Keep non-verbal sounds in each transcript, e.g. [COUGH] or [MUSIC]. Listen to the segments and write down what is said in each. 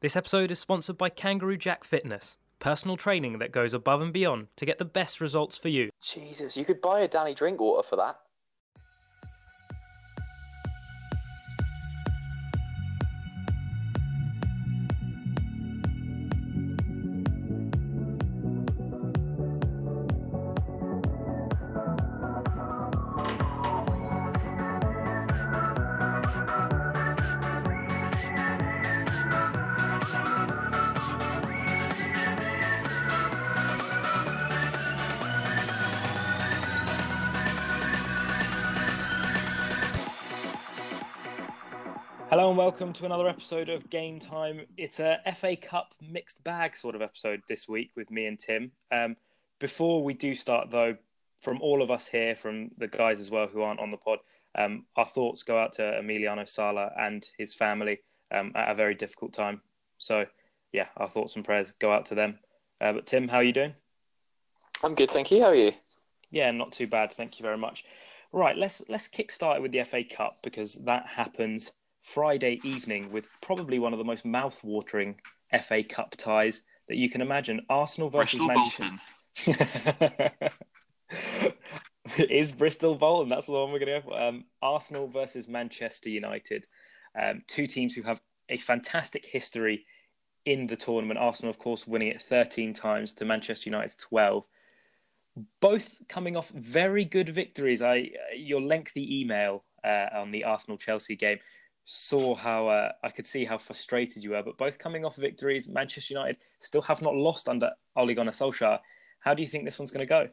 This episode is sponsored by Kangaroo Jack Fitness, personal training that goes above and beyond to get the best results for you. Jesus, you could buy a Danny Drinkwater for that. Welcome to another episode of Game Time. It's a FA Cup mixed bag sort of episode this week with me and Tim. Um, before we do start, though, from all of us here, from the guys as well who aren't on the pod, um, our thoughts go out to Emiliano Sala and his family um, at a very difficult time. So, yeah, our thoughts and prayers go out to them. Uh, but Tim, how are you doing? I'm good, thank you. How are you? Yeah, not too bad. Thank you very much. Right, let's let's kick start with the FA Cup because that happens Friday evening with probably one of the most mouth-watering FA Cup ties that you can imagine. Arsenal versus Bristol Manchester. [LAUGHS] is Bristol Bolton? That's the one we're going to go for. Um, Arsenal versus Manchester United. Um, two teams who have a fantastic history in the tournament. Arsenal, of course, winning it 13 times to Manchester United's 12. Both coming off very good victories. I your lengthy email uh, on the Arsenal Chelsea game saw how uh, I could see how frustrated you were. But both coming off victories, Manchester United still have not lost under Ole Gunnar Solskjaer. How do you think this one's going to go?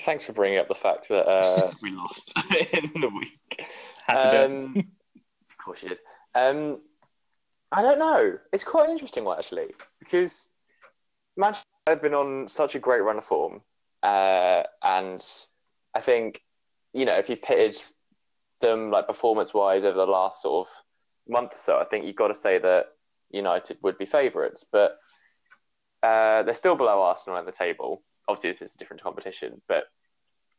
Thanks for bringing up the fact that uh, [LAUGHS] we lost [LAUGHS] in the week. Um, of course you did. Um, I don't know. It's quite an interesting one actually because Manchester have been on such a great run of form, uh, and I think you know if you pitted them like performance wise over the last sort of month or so, I think you've got to say that United would be favourites, but uh, they're still below Arsenal in the table. Obviously, this is a different competition, but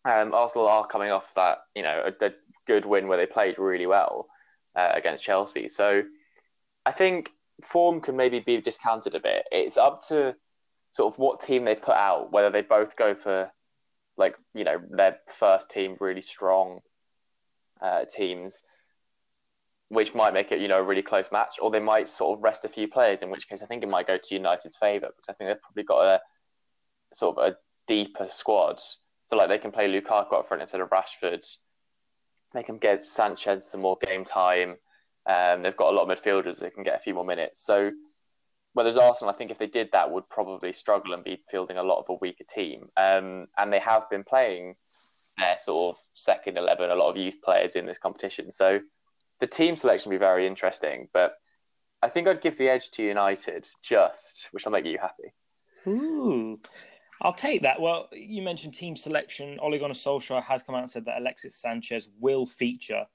um, Arsenal are coming off that you know a, a good win where they played really well uh, against Chelsea. So I think form can maybe be discounted a bit. It's up to sort of what team they put out, whether they both go for like you know their first team really strong uh, teams, which might make it you know a really close match, or they might sort of rest a few players, in which case I think it might go to United's favour because I think they've probably got a sort of a deeper squad. So like they can play Lukaku up front instead of Rashford. They can get Sanchez some more game time. Um, they've got a lot of midfielders that can get a few more minutes. So whereas Arsenal, I think if they did that, would probably struggle and be fielding a lot of a weaker team. Um, and they have been playing their sort of second 11, a lot of youth players in this competition. So the team selection will be very interesting. But I think I'd give the edge to United just, which will make you happy. Ooh, I'll take that. Well, you mentioned team selection. Ole Gunnar Solskjaer has come out and said that Alexis Sanchez will feature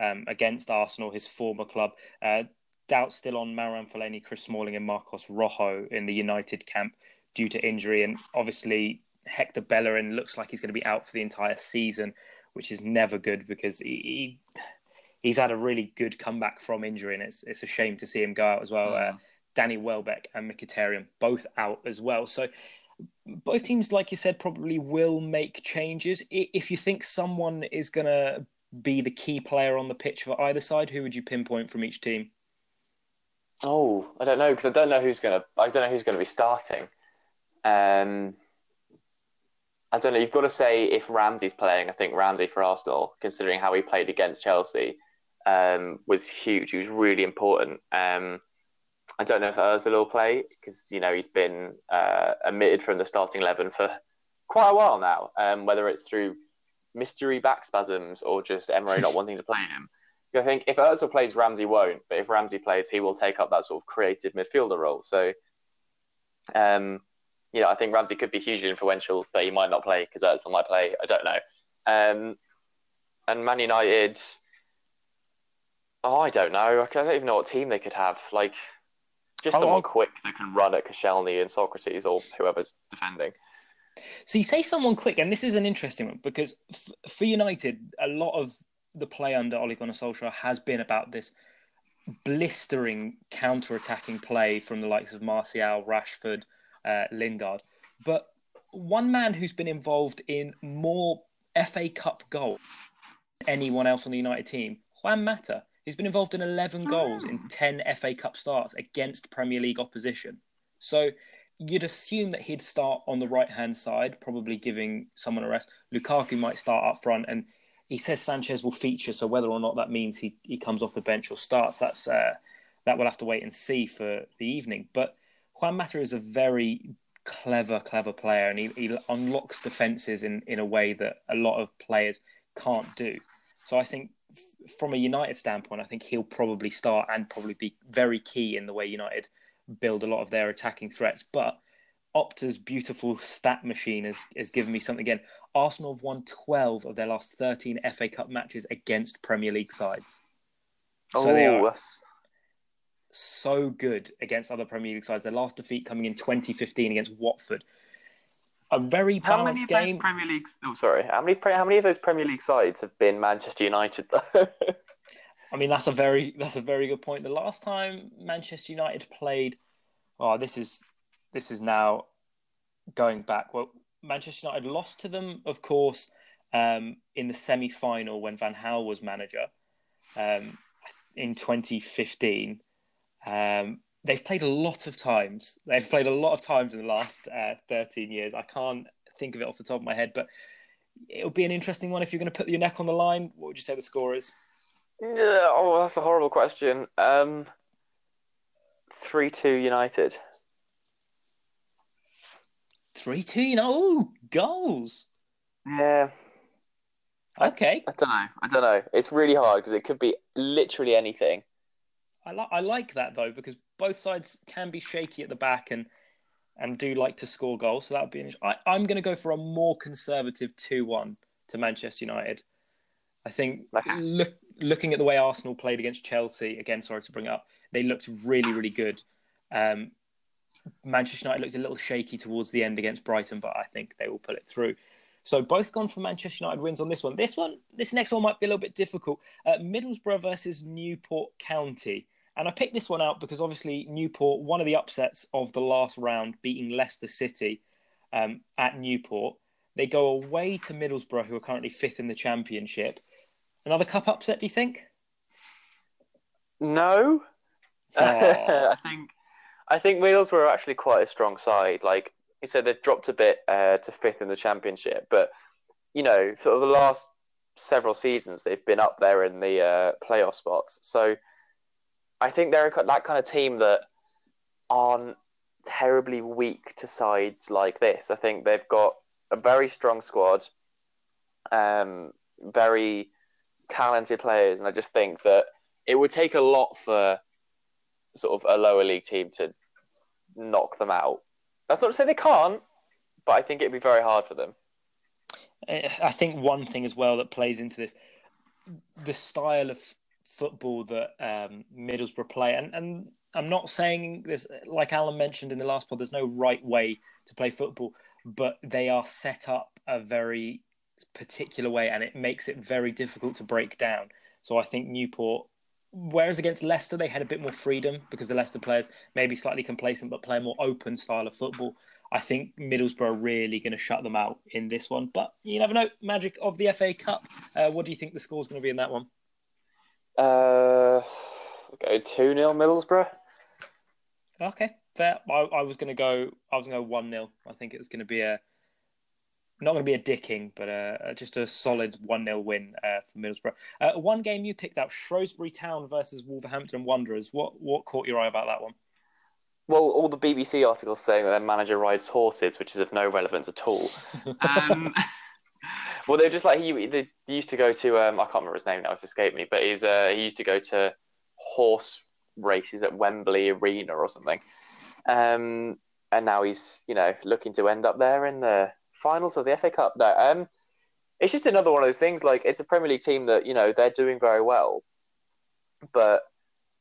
um, against Arsenal, his former club. Uh, doubt still on Marouane Fellaini, Chris Smalling, and Marcos Rojo in the United camp due to injury, and obviously Hector Bellerin looks like he's going to be out for the entire season, which is never good because he, he he's had a really good comeback from injury, and it's it's a shame to see him go out as well. Uh, Danny Welbeck and Mkhitaryan both out as well. So both teams, like you said, probably will make changes. If you think someone is going to be the key player on the pitch for either side, who would you pinpoint from each team? Oh, I don't know because I don't know who's going to. I don't know who's going to be starting. Um, I don't know. You've got to say if Ramsey's playing. I think Ramsey for Arsenal, considering how he played against Chelsea, um, was huge. He was really important. Um, I don't know if Özil will play because you know he's been uh, omitted from the starting eleven for quite a while now. Um, whether it's through mystery back spasms or just Emery not [LAUGHS] wanting to play him. I think if Özil plays, Ramsey won't. But if Ramsey plays, he will take up that sort of creative midfielder role. So, um, you know, I think Ramsey could be hugely influential, but he might not play because Özil might play. I don't know. Um, and Man United, oh, I don't know. I don't even know what team they could have. Like, just Oh, someone I'll- quick that can run at Koscielny and Sokratis or whoever's defending. So you say someone quick, and this is an interesting one because f- for United, a lot of the play under Ole Gunnar Solskjaer has been about this blistering counter-attacking play from the likes of Martial, Rashford, uh, Lingard. But one man who's been involved in more FA Cup goals than anyone else on the United team, Juan Mata. He's been involved in 11 goals in 10 FA Cup starts against Premier League opposition. So you'd assume that he'd start on the right hand side, probably giving someone a rest. Lukaku might start up front, and he says Sanchez will feature. So whether or not that means he, he comes off the bench or starts, that's uh, that we'll have to wait and see for the evening. But Juan Mata is a very clever, clever player, and he, he unlocks defenses in, in a way that a lot of players can't do. So I think f- from a United standpoint, I think he'll probably start and probably be very key in the way United build a lot of their attacking threats. But Opta's beautiful stat machine has, has given me something again. Arsenal have won 12 of their last 13 FA Cup matches against Premier League sides. So oh, they are that's- so good against other Premier League sides. Their last defeat coming in 2015 against Watford. A very how many balanced game. Premier League? Oh, sorry. How many? How many of those Premier League sides have been Manchester United though? [LAUGHS] I mean, that's a very that's a very good point. The last time Manchester United played, oh, this is this is now going back. Well, Manchester United lost to them, of course, um, in the semi final when Van Gaal was manager um, in 2015. Um, they've played a lot of times. They've played a lot of times in the last uh, 13 years. I can't think of it off the top of my head, but it'll be an interesting one if you're going to put your neck on the line. What would you say the score is? Yeah, oh, that's a horrible question. Um, three two United. Three two, you know, Ooh, goals. Yeah, Okay, I don't know. I don't know. It's really hard because it could be literally anything. I like I like that though because both sides can be shaky at the back and and do like to score goals. So that would be. An, I, I'm going to go for a more conservative two-one to Manchester United. I think Okay. look, looking at the way Arsenal played against Chelsea again. Sorry to bring it up, they looked really really good. Um, Manchester United looked a little shaky towards the end against Brighton, but I think they will pull it through. So both gone for Manchester United wins on this one. This one, this next one might be a little bit difficult. Uh, Middlesbrough versus Newport County. And I picked this one out because obviously Newport, one of the upsets of the last round, beating Leicester City um, at Newport. They go away to Middlesbrough, who are currently fifth in the championship. Another cup upset, do you think? No, [LAUGHS] Oh. I think I think Middlesbrough are actually quite a strong side. Like you said, they've dropped a bit uh, to fifth in the championship, but you know, for the last several seasons, they've been up there in the uh, playoff spots. So I think they're that kind of team that aren't terribly weak to sides like this. I think they've got a very strong squad, um, very talented players, and I just think that it would take a lot for sort of a lower league team to knock them out. That's not to say they can't, but I think it'd be very hard for them. I think one thing as well that plays into this, the style of football that um, Middlesbrough play, and, and I'm not saying this, like Alan mentioned in the last pod, there's no right way to play football, but they are set up a very particular way, and it makes it very difficult to break down. So I think Newport, whereas against Leicester they had a bit more freedom because the Leicester players may be slightly complacent but play a more open style of football. I think Middlesbrough are really going to shut them out in this one. But you never know. Magic of the FA Cup. Uh, what do you think the score's going to be in that one? Uh, go 2 0 Middlesbrough. Okay, fair. I, I was going to go. I was going to go one 0 I think it's going to be a not going to be a dicking, but uh, just a solid one 0 win uh, for Middlesbrough. Uh, one game you picked out: Shrewsbury Town versus Wolverhampton Wanderers. What what caught your eye about that one? Well, all the BBC articles saying that their manager rides horses, which is of no relevance at all. Um, [LAUGHS] [LAUGHS] [LAUGHS] well, they're just like he, they used to go to. Um, I can't remember his name now; it's escaped me. But he's uh, he used to go to horse races at Wembley Arena or something. Um, and now he's you know looking to end up there in the finals of the FA Cup. No, um, it's just another one of those things. Like it's a Premier League team that you know they're doing very well, but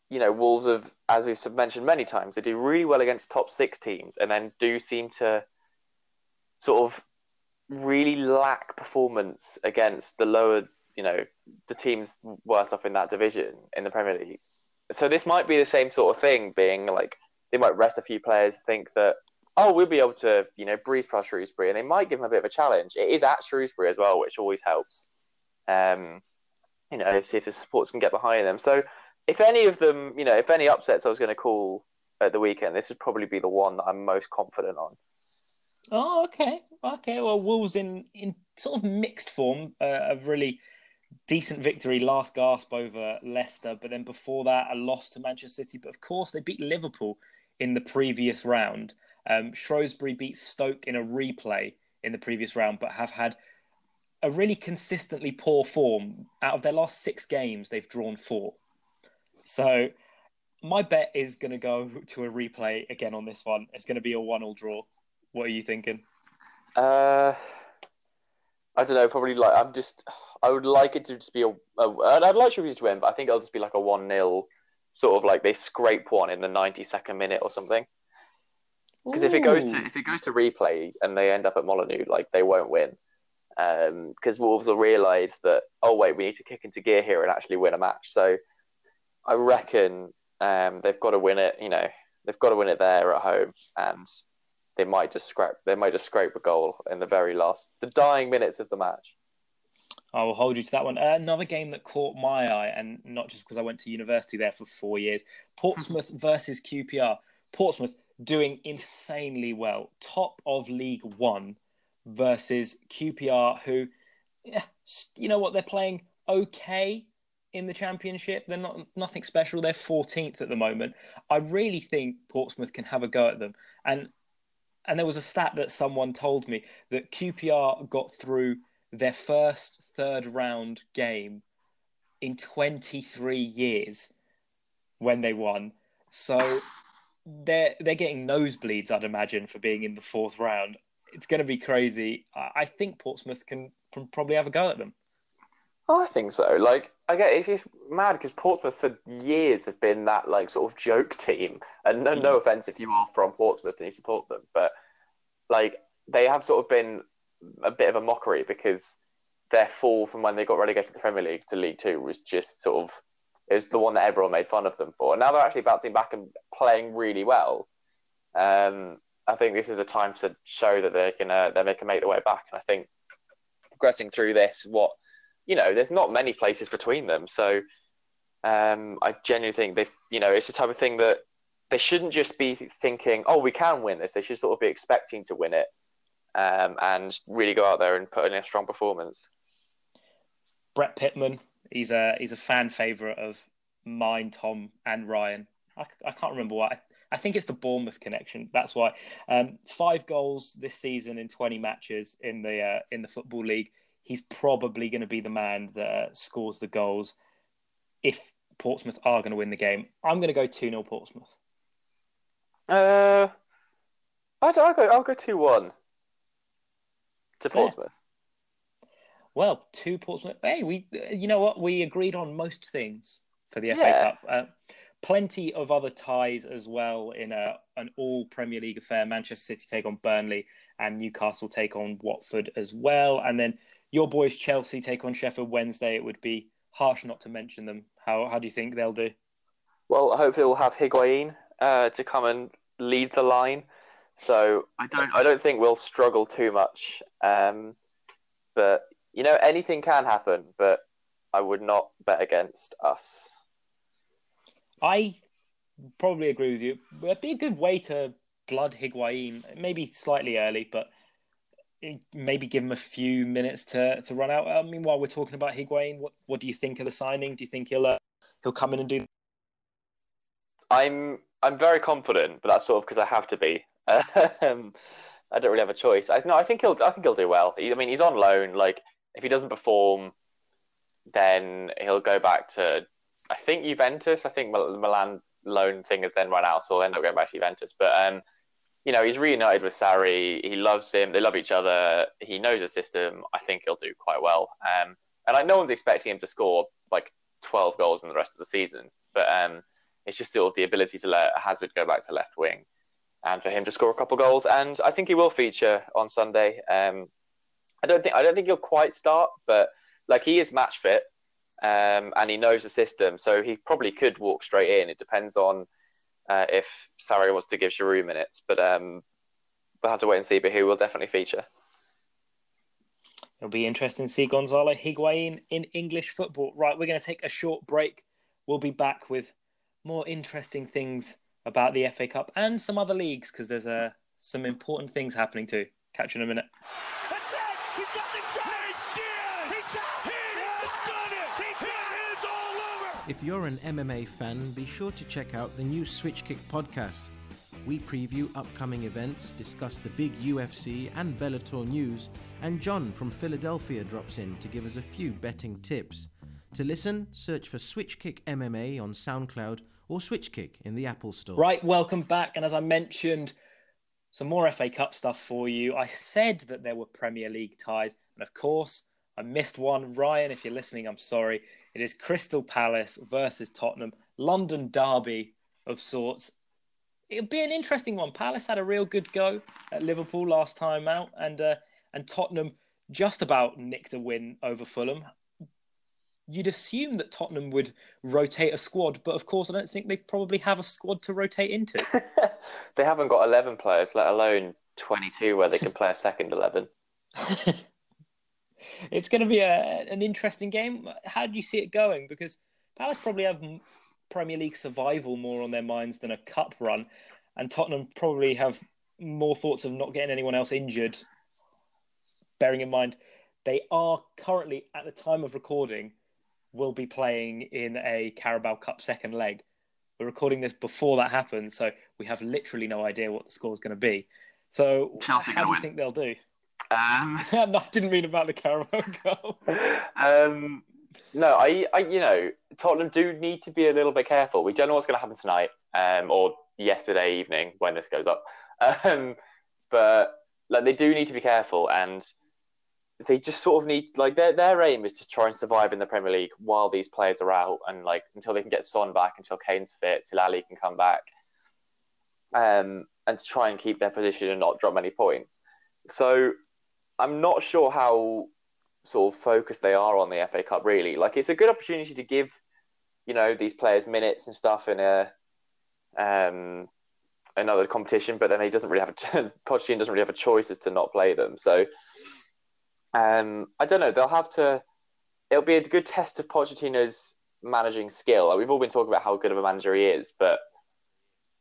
you know Wolves have, as we've mentioned many times, they do really well against top six teams, and then do seem to sort of really lack performance against the lower, you know, the teams worse off in that division in the Premier League. so this might be the same sort of thing, being like they might rest a few players, think that oh we'll be able to you know breeze past Shrewsbury, and they might give them a bit of a challenge. It is at Shrewsbury as well, which always helps. Um, you know, see if the supporters can get behind them. So if any of them, you know, if any upsets I was going to call at the weekend, this would probably be the one that I'm most confident on. Oh, okay, okay. Well, Wolves in in sort of mixed form, uh, a really decent victory, last gasp over Leicester, but then before that, a loss to Manchester City. But of course, they beat Liverpool in the previous round. Um, Shrewsbury beat Stoke in a replay in the previous round, but have had a really consistently poor form. Out of their last six games, they've drawn four. So my bet is going to go to a replay again on this one. It's going to be a one-all draw. What are you thinking? Uh, I don't know. Probably like I'm just. I would like it to just be a. a I'd like Shrewsbury to win, but I think it'll just be like a one 0 sort of like they scrape one in the 92nd minute or something. Because if it goes to if it goes to replay and they end up at Molineux, like they won't win. Because um, Wolves will realise that oh wait, we need to kick into gear here and actually win a match. So I reckon um, they've got to win it. You know, they've got to win it there at home, and they might just scrape. They might just scrape a goal in the very last, the dying minutes of the match. I will hold you to that one. Uh, another game that caught my eye, and not just because I went to university there for four years Portsmouth [LAUGHS] versus QPR. Portsmouth doing insanely well, top of League One versus QPR, who, you know what, they're playing okay in the championship. They're not nothing special. They're 14th at the moment. I really think Portsmouth can have a go at them. And and there was a stat that someone told me that QPR got through their first third round game in 23 years when they won. So they're they're getting nosebleeds, I'd imagine, for being in the fourth round. It's going to be crazy. I think Portsmouth can can probably have a go at them. Oh, I think so. Like, I get it's just mad because Portsmouth for years have been that like sort of joke team, and no, no mm. offense if you are from Portsmouth and you support them, but like they have sort of been a bit of a mockery because their fall from when they got relegated to the Premier League to League Two was just sort of it was the one that everyone made fun of them for. And now they're actually bouncing back and playing really well. Um, I think this is the time to show that they can uh, they can make their way back. And I think progressing through this, what you know, there's not many places between them. So um, I genuinely think they, you know, it's the type of thing that they shouldn't just be thinking, oh, we can win this. They should sort of be expecting to win it um, and really go out there and put in a strong performance. Brett Pitman, he's a he's a fan favorite of mine, Tom, and Ryan. I, I can't remember why. I, I think it's the Bournemouth connection. That's why. Um, five goals this season in 20 matches in the uh, in the football league he's probably going to be the man that uh, scores the goals if Portsmouth are going to win the game. I'm going to go 2 0 Portsmouth. Uh, I'll, go, I'll go 2 1 to Fair. Portsmouth. Well, two Portsmouth. Hey, we, you know what? We agreed on most things for the FA yeah. Cup. Uh, plenty of other ties as well in a, an all Premier League affair. Manchester City take on Burnley and Newcastle take on Watford as well. And then your boys Chelsea take on Sheffield Wednesday. It would be harsh not to mention them. How how do you think they'll do? Well, hopefully we'll have Higuain uh, to come and lead the line. So I don't I don't think we'll struggle too much. Um, but you know anything can happen. But I would not bet against us. I probably agree with you. It'd be a good way to blood Higuain, maybe slightly early, but maybe give him a few minutes to, to run out. I mean, while we're talking about Higuain, what, what do you think of the signing? Do you think he'll uh, he'll come in and do? I'm I'm very confident, but that's sort of because I have to be. [LAUGHS] Um, I don't really have a choice. I no, I think he'll I think he'll do well. He, I mean, he's on loan. Like if he doesn't perform, then he'll go back to I think Juventus. I think Milan loan thing has then run out, so he'll end up going back to Juventus. But um, you know, he's reunited with Sarri. He loves him. They love each other. He knows the system. I think he'll do quite well. Um, and like no one's expecting him to score like 12 goals in the rest of the season, but um, it's just sort of the ability to let Hazard go back to left wing and for him to score a couple goals. And I think he will feature on Sunday. Um, I don't think I don't think he'll quite start, but like he is match fit. Um, and he knows the system, so he probably could walk straight in. It depends on uh, if Sarri wants to give Giroud minutes, but um, we'll have to wait and see. But he will definitely feature. It'll be interesting to see Gonzalo Higuain in English football. Right, we're going to take a short break. We'll be back with more interesting things about the FA Cup and some other leagues because there's uh, some important things happening too. Catch you in a minute. If you're an MMA fan, be sure to check out the new Switch Kick podcast. We preview upcoming events, discuss the big UFC and Bellator news, and John from Philadelphia drops in to give us a few betting tips. To listen, search for Switch Kick MMA on SoundCloud or Switch Kick in the Apple Store. Right, welcome back. And as I mentioned, some more FA Cup stuff for you. I said that there were Premier League ties, and of course, I missed one. Ryan, if you're listening, I'm sorry. It is Crystal Palace versus Tottenham, London derby of sorts. It'll be an interesting one. Palace had a real good go at Liverpool last time out, and uh, and Tottenham just about nicked a win over Fulham you'd assume that Tottenham would rotate a squad, but of course, I don't think they probably have a squad to rotate into. [LAUGHS] they haven't got 11 players, let alone 22 where they can play a second 11. [LAUGHS] it's going to be a, an interesting game. How do you see it going? Because Palace probably have Premier League survival more on their minds than a cup run, and Tottenham probably have more thoughts of not getting anyone else injured. Bearing in mind, they are currently, at the time of recording, will be playing in a Carabao Cup second leg. We're recording this before that happens, so we have literally no idea what the score is going to be. So, Chelsea how do you win. think they'll do? Um, [LAUGHS] no, I didn't mean about the Carabao [LAUGHS] Cup. um, no, I, I, you know, Tottenham do need to be a little bit careful. We don't know what's going to happen tonight, um, or yesterday evening when this goes up. Um, but like, they do need to be careful, and they just sort of need like their their aim is to try and survive in the Premier League while these players are out and like until they can get Son back, until Kane's fit, till Ali can come back, um, and to try and keep their position and not drop many points. So I'm not sure how sort of focused they are on the FA Cup really. Like it's a good opportunity to give you know these players minutes and stuff in a um another competition, but then he doesn't really have a [LAUGHS] Pochettino doesn't really have a choice as to not play them. So um, I don't know. They'll have to. It'll be a good test of Pochettino's managing skill. Like, we've all been talking about how good of a manager he is, but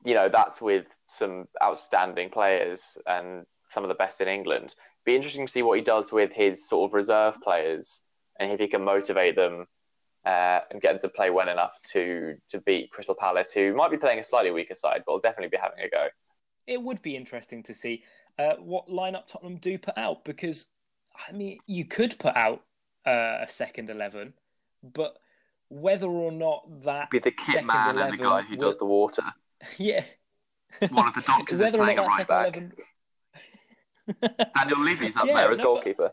you know that's with some outstanding players and some of the best in England. Be interesting to see what he does with his sort of reserve players and if he can motivate them uh, and get them to play well enough to to beat Crystal Palace, who might be playing a slightly weaker side, but will definitely be having a go. It would be interesting to see uh, what lineup Tottenham do put out because I mean, you could put out uh, a second eleven, but whether or not that be the kit man and the guy who will... does the water. [LAUGHS] yeah, one of the doctors whether is playing or not right back. 11... [LAUGHS] Daniel Levy's up yeah, there as no, goalkeeper.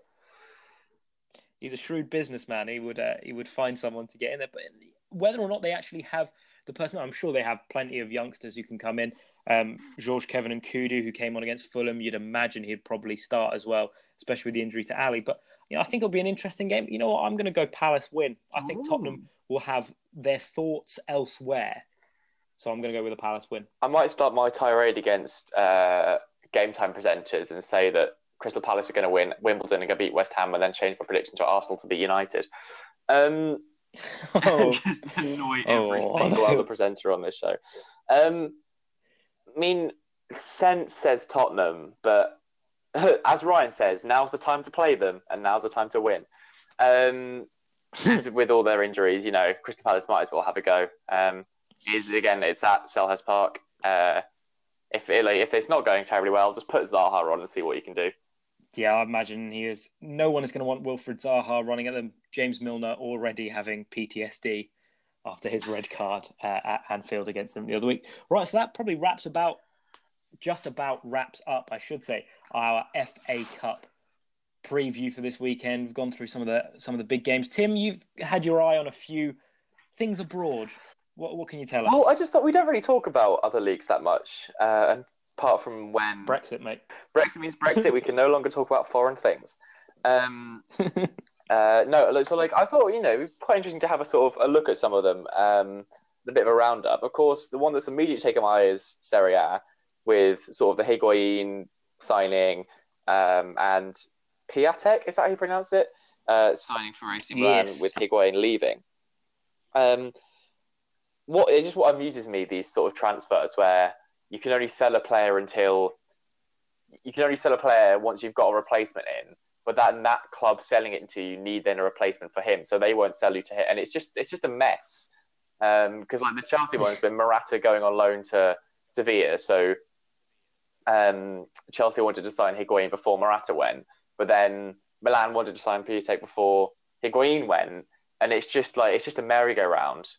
He's a shrewd businessman. He would uh, he would find someone to get in there, but whether or not they actually have the person, I'm sure they have plenty of youngsters who can come in. Um, Georges-Kévin Nkoudou, who came on against Fulham, you'd imagine he'd probably start as well especially with the injury to Ali. But you know, I think it'll be an interesting game. You know what? I'm going to go Palace win. I think Ooh. Tottenham will have their thoughts elsewhere. So I'm going to go with a Palace win. I might start my tirade against uh, game time presenters and say that Crystal Palace are going to win Wimbledon and go beat West Ham, and then change my prediction to Arsenal to beat United. Um, [LAUGHS] oh. [LAUGHS] just annoy every oh. single other presenter on this show. Um, I mean, sense says Tottenham, but [LAUGHS] as Ryan says, now's the time to play them, and now's the time to win. Um, with all their injuries, you know, Crystal Palace might as well have a go. Um, is again, it's at Selhurst Park. Uh, if it, like, if it's not going terribly well, just put Zaha on and see what you can do. Yeah, I imagine he is. No one is going to want Wilfried Zaha running at them. James Milner already having PTSD after his red card uh, at Anfield against them the other week. Right, so that probably wraps about just about wraps up, I should say, our FA Cup preview for this weekend. We've gone through some of the some of the big games. Tim, you've had your eye on a few things abroad. What what can you tell us? Well, I just thought we don't really talk about other leagues that much, uh, and apart from when Brexit, mate. Brexit means Brexit. we can no longer talk about foreign things. Um, [LAUGHS] Uh, no, so like I thought, you know, quite interesting to have a sort of a look at some of them, um, a bit of a roundup. Of course, the one that's immediately taken my eye is Serie A, with sort of the Higuain signing um, and Piatek, is that how you pronounce it? Uh, signing for AC Milan yes. with Higuain leaving. Um, what is just what amuses me these sort of transfers where you can only sell a player until you can only sell a player once you've got a replacement in but that that club selling it to you need then a replacement for him, so they won't sell you to him, and it's just it's just a mess. Because um, like the Chelsea one has been Morata going on loan to Sevilla, so um, Chelsea wanted to sign Higuain before Morata went, but then Milan wanted to sign Piatek before Higuain went, and it's just like it's just a merry-go-round.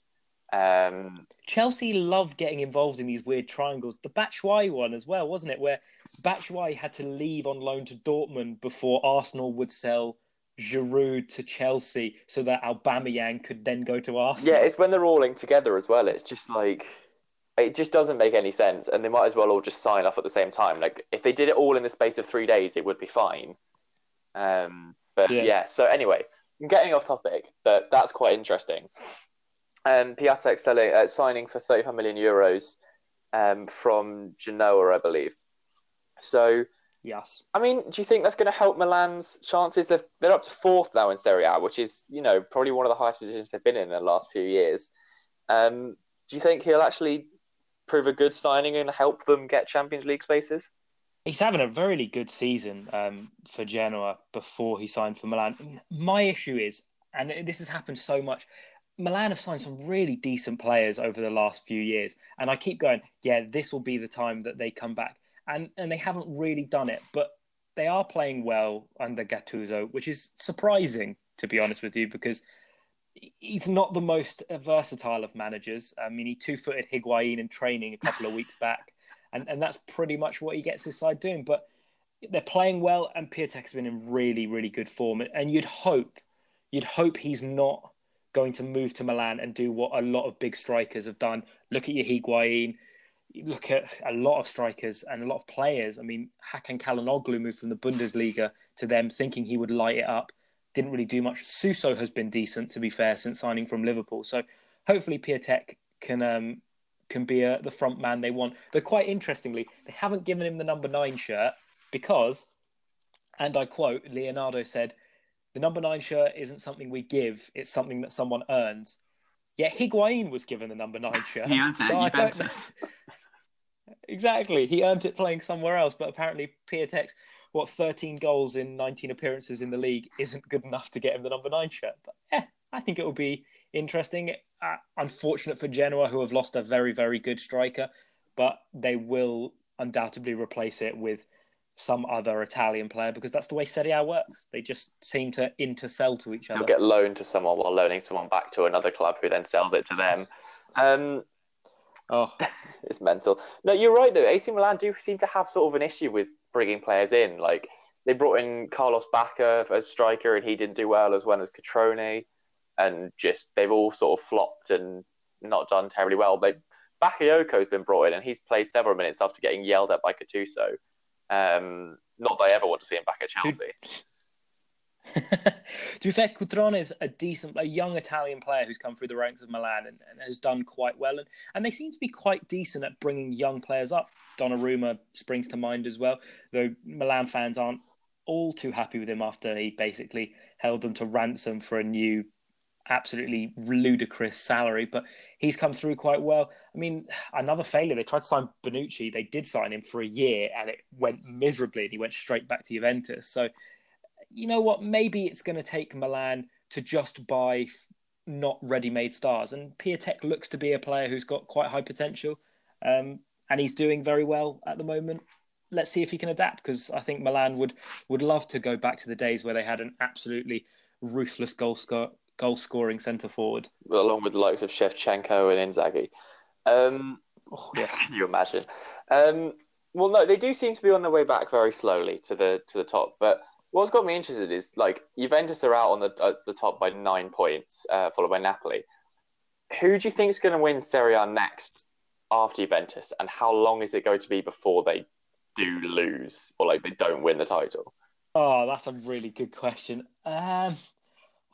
Um, Chelsea love getting involved in these weird triangles. The Batshuayi one as well, wasn't it? Where Batshuayi had to leave on loan to Dortmund before Arsenal would sell Giroud to Chelsea so that Aubameyang could then go to Arsenal. Yeah, it's when they're all linked together as well. It's just like it just doesn't make any sense, and they might as well all just sign off at the same time. Like if they did it all in the space of three days, it would be fine. Um, but yeah. yeah. So anyway, I'm getting off topic, but that's quite interesting. Um, Piatek selling uh, signing for 35 million euros um, from Genoa, I believe. So, yes. I mean, do you think that's going to help Milan's chances? They're, they're up to fourth now in Serie A, which is, you know, probably one of the highest positions they've been in, in the last few years. Um, do you think he'll actually prove a good signing and help them get Champions League spaces? He's having a very good season um, for Genoa before he signed for Milan. My issue is, and this has happened so much, Milan have signed some really decent players over the last few years, and I keep going, yeah, this will be the time that they come back and and they haven't really done it, but they are playing well under Gattuso, which is surprising to be honest with you because he's not the most versatile of managers. I mean, he two-footed Higuain in training a couple of weeks back, and and that's pretty much what he gets his side doing. But they're playing well, and Piatek's been in really really good form, and you'd hope you'd hope he's not going to move to Milan and do what a lot of big strikers have done. Look at your Higuain look at a lot of strikers and a lot of players. I mean, Hakan Calhanoglu moved from the Bundesliga to them, thinking he would light it up. Didn't really do much. Suso has been decent, to be fair, since signing from Liverpool. So hopefully Piatek can um, can be a, the front man they want. But quite interestingly, they haven't given him the number nine shirt because, and I quote, Leonardo said, "The number nine shirt isn't something we give; it's something that someone earns." Yet Higuain was given the number nine shirt. he earned it. So know. [LAUGHS] Exactly. He earned it playing somewhere else, but apparently Piatek's what 13 goals in 19 appearances in the league isn't good enough to get him the number nine shirt. But yeah, I think it will be interesting. Uh, unfortunate for Genoa, who have lost a very, very good striker, but they will undoubtedly replace it with some other Italian player because that's the way Serie A works. They just seem to intersell to each other. They'll get loaned to someone while loaning someone back to another club who then sells it to them. Um, Oh, [LAUGHS] it's mental. No, you're right though. AC Milan do seem to have sort of an issue with bringing players in. Like they brought in Carlos Bacca as striker, and he didn't do well as well as Cutrone, and just they've all sort of flopped and not done terribly well. They Bakayoko's been brought in, and he's played several minutes after getting yelled at by Gattuso. Um, not that I ever want to see him back at Chelsea. [LAUGHS] to be fair, Cutrone is a decent, a young Italian player who's come through the ranks of Milan and, and, has done quite well. And, and they seem to be quite decent at bringing young players up. Donnarumma springs to mind as well, though Milan fans aren't all too happy with him after he basically held them to ransom for a new, absolutely ludicrous salary. But he's come through quite well. I mean, another failure. They tried to sign Bonucci. They did sign him for a year, and it went miserably. And he went straight back to Juventus. So you know what? Maybe it's going to take Milan to just buy not ready-made stars. And Piatek looks to be a player who's got quite high potential, um, and he's doing very well at the moment. Let's see if he can adapt because I think Milan would would love to go back to the days where they had an absolutely ruthless goal score, goal scoring centre forward, along with the likes of Shevchenko and Inzaghi. Um, oh, yes. Can you imagine? Um, well, no, they do seem to be on their way back very slowly to the to the top, but What's got me interested is like Juventus are out on the uh, the top by nine points, uh, followed by Napoli. Who do you think is going to win Serie A next after Juventus, and how long is it going to be before they do lose or like they don't win the title? Oh, that's a really good question. Um,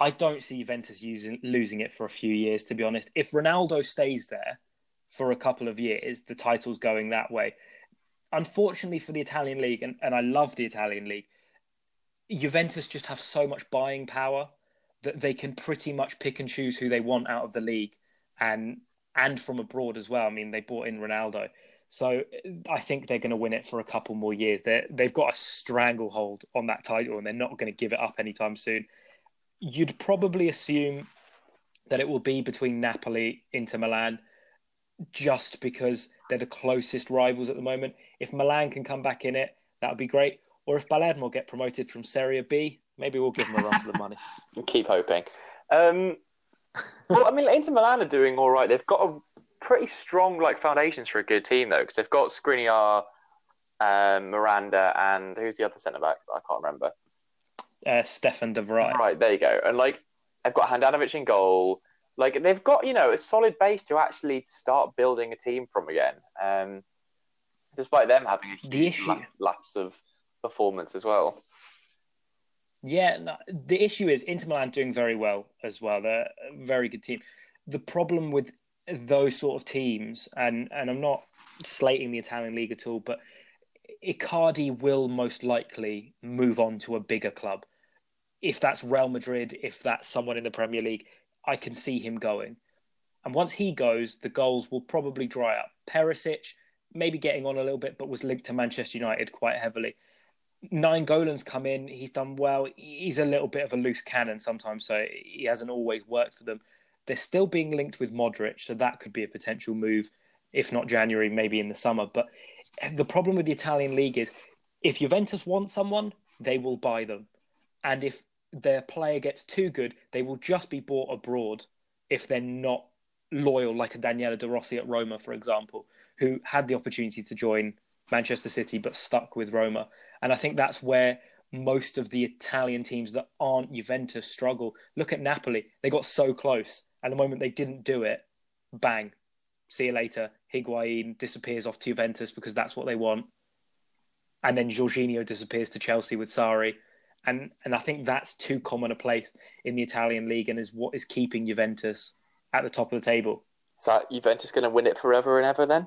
I don't see Juventus using losing it for a few years. To be honest, if Ronaldo stays there for a couple of years, the title's going that way. Unfortunately for the Italian league, and, and I love the Italian league, Juventus just have so much buying power that they can pretty much pick and choose who they want out of the league and and from abroad as well. I mean, they bought in Ronaldo. So uh, I think they're going to win it for a couple more years. They they've got a stranglehold on that title, and they're not going to give it up anytime soon. You'd probably assume that it will be between Napoli, Inter Milan, just because they're the closest rivals at the moment. If Milan can come back in it, that would be great. Or if Palermo get promoted from Serie B, maybe we'll give them a run for the money. [LAUGHS] Keep hoping. Um, well, I mean, Inter Milan are doing all right. They've got a pretty strong like foundations for a good team though, because they've got Skriniar, um, Miranda, and who's the other centre back? I can't remember. Uh, Stefan de Vrij. Right there you go. And like, they've got Handanovic in goal. Like they've got you know a solid base to actually start building a team from again. Um, despite them having a huge the issue... lapse of performance as well. Yeah, no, the issue is Inter Milan doing very well as well. They're a very good team. The problem with those sort of teams, and and I'm not slating the Italian league at all, but Icardi will most likely move on to a bigger club. If that's Real Madrid, if that's someone in the Premier League, I can see him going. And once he goes, the goals will probably dry up. Perisic, maybe getting on a little bit, but was linked to Manchester United quite heavily. Nainggolan's come in. He's done well. He's a little bit of a loose cannon sometimes, so he hasn't always worked for them. They're still being linked with Modric, so that could be a potential move, if not January, maybe in the summer. But the problem with the Italian league is if Juventus want someone, they will buy them. And if their player gets too good, they will just be bought abroad if they're not loyal, like a Daniele De Rossi at Roma, for example, who had the opportunity to join Manchester City but stuck with Roma. And I think that's where most of the Italian teams that aren't Juventus struggle. Look at Napoli. They got so close. And the moment they didn't do it, bang, see you later. Higuain disappears off to Juventus because that's what they want. And then Jorginho disappears to Chelsea with Sarri. And and I think that's too common a place in the Italian league and is what is keeping Juventus at the top of the table. So Juventus going to win it forever and ever then?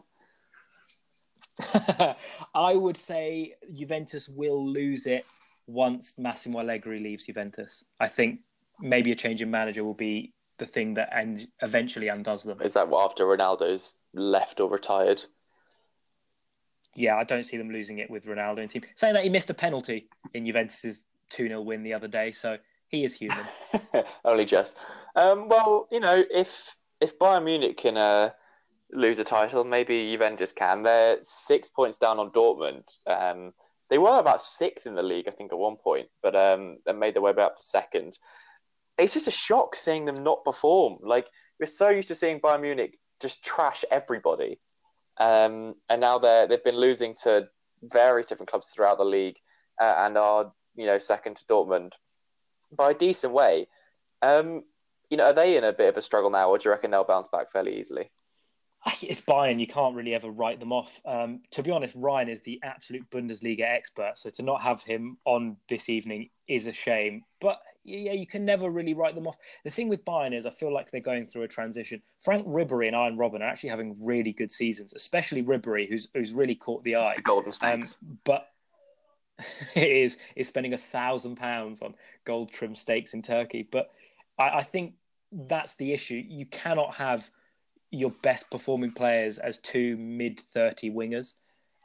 [LAUGHS] I would say Juventus will lose it once Massimo Allegri leaves Juventus. I think maybe a change in manager will be the thing that end, eventually undoes them. Is that what after Ronaldo's left or retired? Yeah, I don't see them losing it with Ronaldo in team. Saying that he missed a penalty in Juventus's 2 0 win the other day, so he is human. [LAUGHS] Only just. Um, well, you know, if if Bayern Munich can uh, lose a title. Maybe Juventus can. They're six points down on Dortmund. Um, they were about sixth in the league, I think, at one point, but um, they made their way back to second. It's just a shock seeing them not perform. Like we're so used to seeing Bayern Munich just trash everybody, um, and now they're they've been losing to various different clubs throughout the league, uh, and are you know second to Dortmund by a decent way. Um, you know, are they in a bit of a struggle now, or do you reckon they'll bounce back fairly easily? it's Bayern. You can't really ever write them off. Um, to be honest, Ryan is the absolute Bundesliga expert, so to not have him on this evening is a shame. But yeah, you can never really write them off. The thing with Bayern is, I feel like they're going through a transition. Franck Ribery and Arjen Robben are actually having really good seasons, especially Ribery, who's who's really caught the eye. It's the Golden Snakes, um, but it [LAUGHS] is is spending a thousand pounds on gold trim steaks in Turkey. But I, I think that's the issue. You cannot have your best performing players as two mid 30 wingers.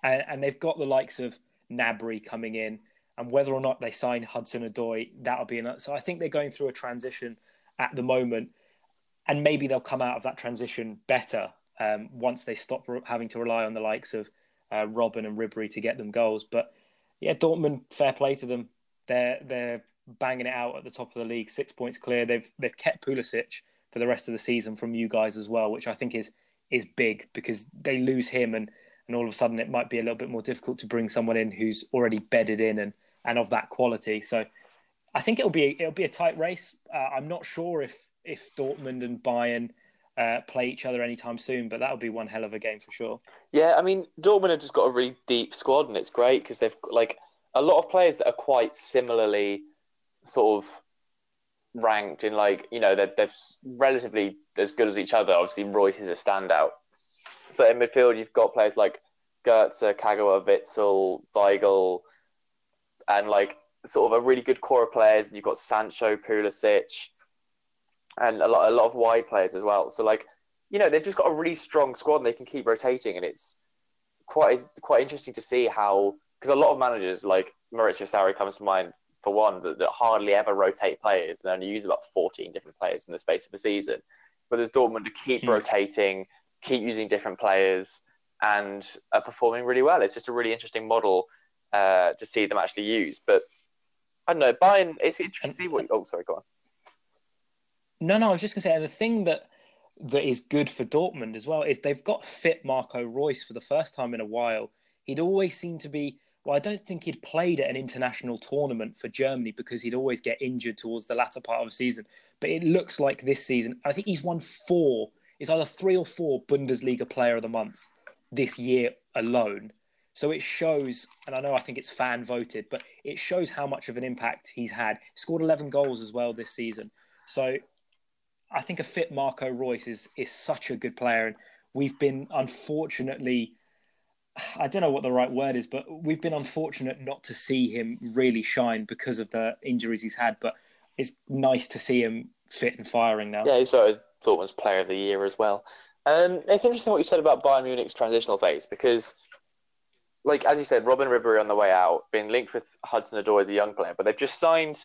And, and, they've got the likes of Gnabry coming in. And whether or not they sign Hudson Odoi, that'll be enough. So I think they're going through a transition at the moment. And maybe they'll come out of that transition better um, once they stop having to rely on the likes of uh, Robben and Ribery to get them goals. But yeah, Dortmund, fair play to them. They're they're banging it out at the top of the league, six points clear. They've they've kept Pulisic, for the rest of the season from you guys as well, which I think is is big because they lose him and and all of a sudden it might be a little bit more difficult to bring someone in who's already bedded in and and of that quality. So I think it'll be it'll be a tight race. Uh, I'm not sure if if Dortmund and Bayern uh, play each other anytime soon, but that'll be one hell of a game for sure. Yeah, I mean Dortmund have just got a really deep squad and it's great because they've like a lot of players that are quite similarly sort of ranked in like you know they're, they're relatively as good as each other. Obviously, Reus is a standout, but in midfield you've got players like Goetze, Kagawa, Witsel, Weigl, and like sort of a really good core of players. And you've got Sancho, Pulisic, and a lot a lot of wide players as well. So like you know they've just got a really strong squad and they can keep rotating, and it's quite quite interesting to see how because a lot of managers like Maurizio Sarri comes to mind for one that, that hardly ever rotate players and only use about 14 different players in the space of a season. But there's Dortmund to keep rotating, keep using different players, and are performing really well. It's just a really interesting model uh, to see them actually use. But I don't know, Bayern. It's interesting to see what. Oh, sorry, go on. No, no, I was just going to say the thing that that is good for Dortmund as well is they've got fit Marco Reus for the first time in a while. He'd always seemed to be well, I don't think he'd played at an international tournament for Germany because he'd always get injured towards the latter part of the season. But it looks like this season, I think he's won four, it's either three or four Bundesliga player of the month this year alone. So it shows, and I know I think it's fan voted, but it shows how much of an impact he's had. Scored 11 goals as well this season. So I think a fit Marco Reus is, is such a good player. And we've been unfortunately I don't know what the right word is, but we've been unfortunate not to see him really shine because of the injuries he's had. But it's nice to see him fit and firing now. Yeah, he's of Dortmund's Player of the Year as well. Um, it's interesting what you said about Bayern Munich's transitional phase because, like as you said, Robben Ribery on the way out, being linked with Hudson Odoi as a young player, but they've just signed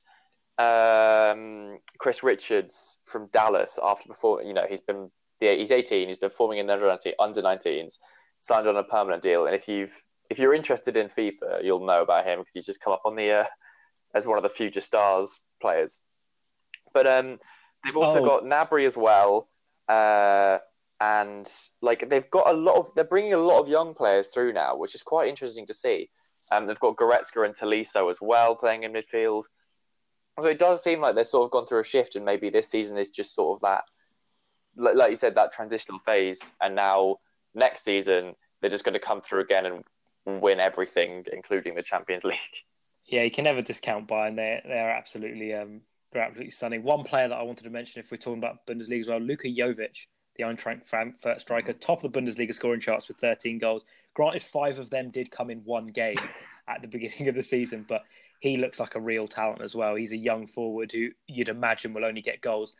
um, Chris Richards from Dallas after before. You know, he's been yeah, he's 18. He's been performing in the under 19s signed on a permanent deal. And if you've if you're interested in FIFA, you'll know about him because he's just come up on the uh, as one of the future stars players. But um, they've also oh. got Gnabry as well, uh, and like they've got a lot of they're bringing a lot of young players through now, which is quite interesting to see. Um, they've got Goretzka and Tolisso as well playing in midfield. So it does seem like they've sort of gone through a shift, and maybe this season is just sort of that, like you said, that transitional phase, and now next season they're just going to come through again and win everything, including the Champions [LAUGHS] League. Yeah, you can never discount Bayern. They they are absolutely um, they're absolutely stunning. One player that I wanted to mention, if we're talking about Bundesliga as well, Luka Jovic, the Eintracht Frankfurt striker, top of the Bundesliga scoring charts with 13 goals. Granted, five of them did come in one game [LAUGHS] at the beginning of the season, but he looks like a real talent as well. He's a young forward who you'd imagine will only get goals.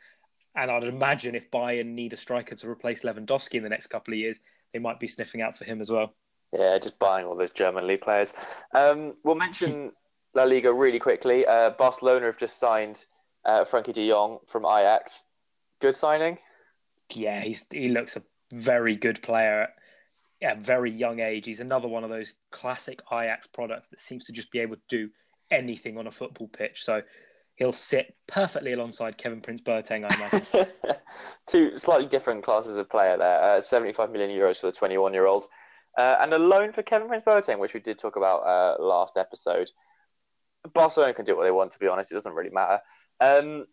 And I'd imagine if Bayern need a striker to replace Lewandowski in the next couple of years, they might be sniffing out for him as well. Yeah, just buying all those German league players. Um, we'll mention [LAUGHS] La Liga really quickly. Uh, Barcelona have just signed uh, Frenkie de Jong from Ajax. Good signing. Yeah, he's he looks a very good player at a very young age. He's another one of those classic Ajax products that seems to just be able to do anything on a football pitch. So he'll sit perfectly alongside Kevin Prince Boateng, I imagine. [LAUGHS] Two slightly different classes of player there. Uh, 75 million euros for the 21 year old. Uh, and a loan for Kevin Prince Boateng, which we did talk about uh, last episode. Barcelona can do what they want, to be honest. It doesn't really matter. Um,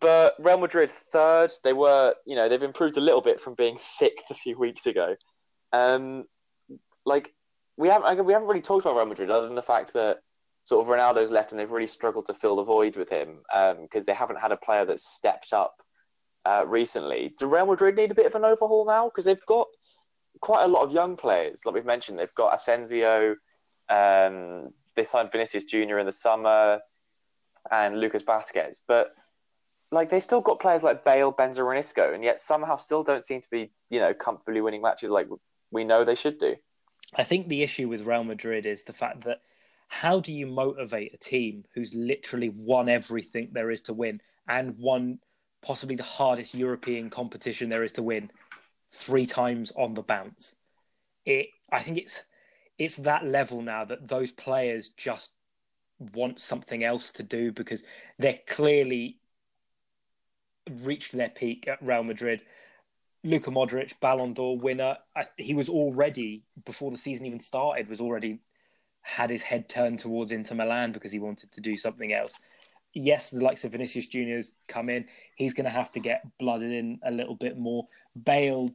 but Real Madrid third, they were, you know, they've improved a little bit from being sixth a few weeks ago. Um, like we haven't, we haven't really talked about Real Madrid other than the fact that sort of Ronaldo's left and they've really struggled to fill the void with him because um, they haven't had a player that's stepped up uh, recently. Do Real Madrid need a bit of an overhaul now? Because they've got quite a lot of young players. Like we've mentioned, they've got Asensio, um, they signed Vinicius Jr. in the summer and Lucas Vázquez. But like they still got players like Bale, Benzema, and Isco, and yet somehow still don't seem to be, you know, comfortably winning matches like we know they should do. I think the issue with Real Madrid is the fact that how do you motivate a team who's literally won everything there is to win and won possibly the hardest European competition there is to win three times on the bounce? It, I think it's it's that level now that those players just want something else to do because they're clearly reached their peak at Real Madrid. Luka Modric, Ballon d'Or winner, he was already before the season even started was already had his head turned towards Inter Milan because he wanted to do something else. Yes, the likes of Vinicius Junior's come in. He's going to have to get blooded in a little bit more. Bale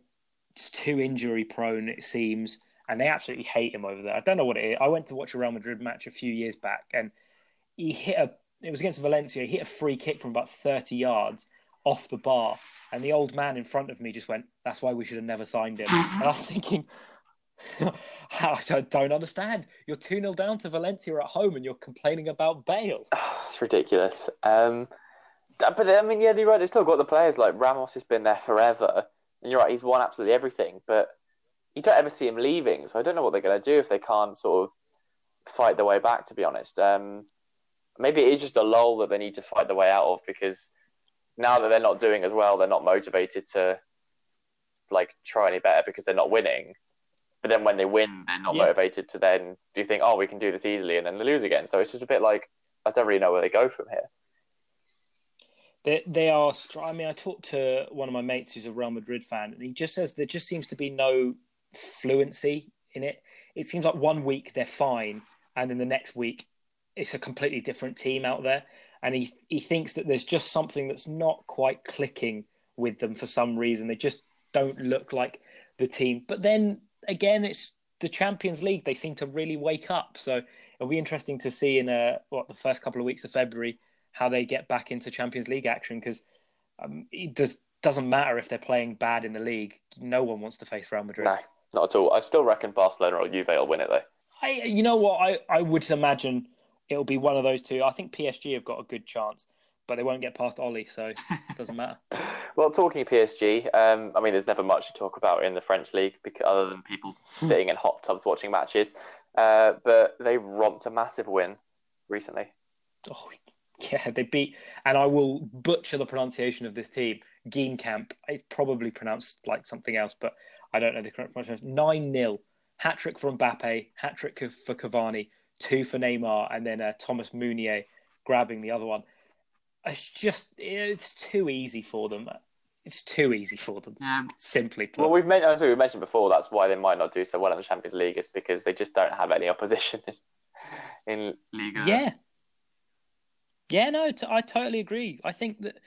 is too injury prone, it seems, and they absolutely hate him over there. I don't know what it is. I went to watch a Real Madrid match a few years back, and he hit a it was against Valencia. He hit a free kick from about 30 yards off the bar, and the old man in front of me just went, "That's why we should have never signed him." and I was thinking, [LAUGHS] I don't understand. You're 2 0 down to Valencia at home and you're complaining about Bale. [SIGHS] it's ridiculous. Um, but I mean, yeah, you're right. They've still got the players. Like Ramos has been there forever. And you're right, he's won absolutely everything. But you don't ever see him leaving. So I don't know what they're going to do if they can't sort of fight their way back, to be honest. Um, maybe it is just a lull that they need to fight their way out of because now that they're not doing as well, they're not motivated to like try any better because they're not winning. But then when they win, they're not yeah. motivated to then do you think, oh, we can do this easily, and then they lose again. So it's just a bit like I don't really know where they go from here. They they are. I mean, I talked to one of my mates who's a Real Madrid fan, and he just says there just seems to be no fluency in it. It seems like one week they're fine, and then the next week it's a completely different team out there. And he he thinks that there's just something that's not quite clicking with them for some reason. They just don't look like the team. But then again, it's the Champions League. They seem to really wake up. So it'll be interesting to see in uh, what the first couple of weeks of February how they get back into Champions League action because um, it does, doesn't matter if they're playing bad in the league. No one wants to face Real Madrid. No, not at all. I still reckon Barcelona or Juve will win it though. I, you know what? I, I would imagine it'll be one of those two. I think PSG have got a good chance but they won't get past Ole, so it doesn't matter. [LAUGHS] well, talking PSG, um, I mean, there's never much to talk about in the French league because, other than people [LAUGHS] sitting in hot tubs watching matches. Uh, but they romped a massive win recently. Oh, yeah, they beat, and I will butcher the pronunciation of this team. Camp. It's probably pronounced like something else, but I don't know the correct pronunciation. 9 0. Hat trick for Mbappe, hat trick for Cavani, two for Neymar, and then uh, Thomas Meunier grabbing the other one it's just it's too easy for them. It's too easy for them. Yeah. Simply put. Well, we've mentioned, as we mentioned before, that's why they might not do so well in the Champions League is because they just don't have any opposition in, in Liga. Yeah. Yeah, no, t- I totally agree. I think that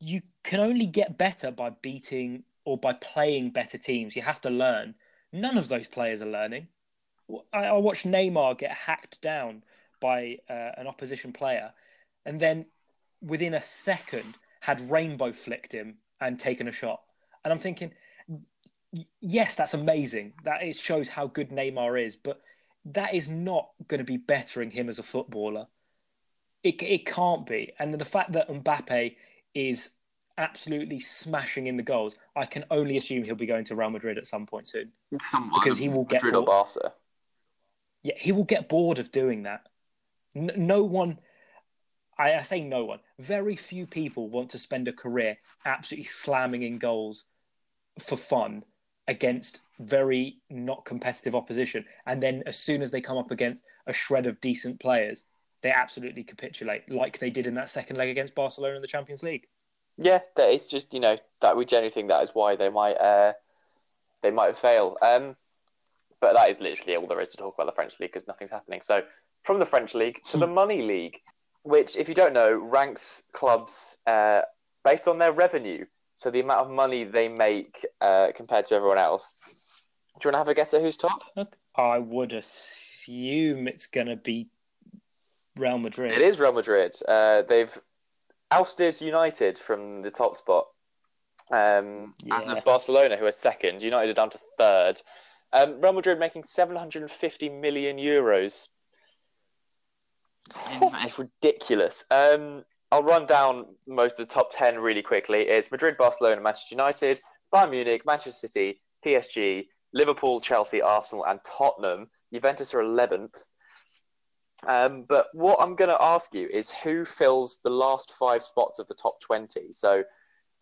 you can only get better by beating or by playing better teams. You have to learn. None of those players are learning. I, I watched Neymar get hacked down by uh, an opposition player, and then within a second had rainbow flicked him and taken a shot. And I'm thinking, yes, that's amazing. That it shows how good Neymar is, but that is not going to be bettering him as a footballer. It it can't be. And the fact that Mbappe is absolutely smashing in the goals, I can only assume he'll be going to Real Madrid at some point soon. Someone, because he will get Madrid bored. Yeah, he will get bored of doing that. no one I, I say no one. Very few people want to spend a career absolutely slamming in goals for fun against very not competitive opposition. And then as soon as they come up against a shred of decent players, they absolutely capitulate, like they did in that second leg against Barcelona in the Champions League. Yeah, that it's just you know that we generally think that is why they might uh, they might fail. Um, but that is literally all there is to talk about the French league because nothing's happening. So from the French league to the [LAUGHS] money league, which, if you don't know, ranks clubs uh, based on their revenue. So the amount of money they make uh, compared to everyone else. Do you want to have a guess at who's top? I would assume it's going to be Real Madrid. It is Real Madrid. Uh, they've ousted United from the top spot. Um, yeah. As of Barcelona, who are second, United are down to third. Um, Real Madrid making 750 million euros it's ridiculous. Um, I'll run down most of the top 10 really quickly. It's Madrid, Barcelona, Manchester United, Bayern Munich, Manchester City, PSG, Liverpool, Chelsea, Arsenal, and Tottenham. Juventus are 11th. Um, but what I'm going to ask you is who fills the last five spots of the top 20? So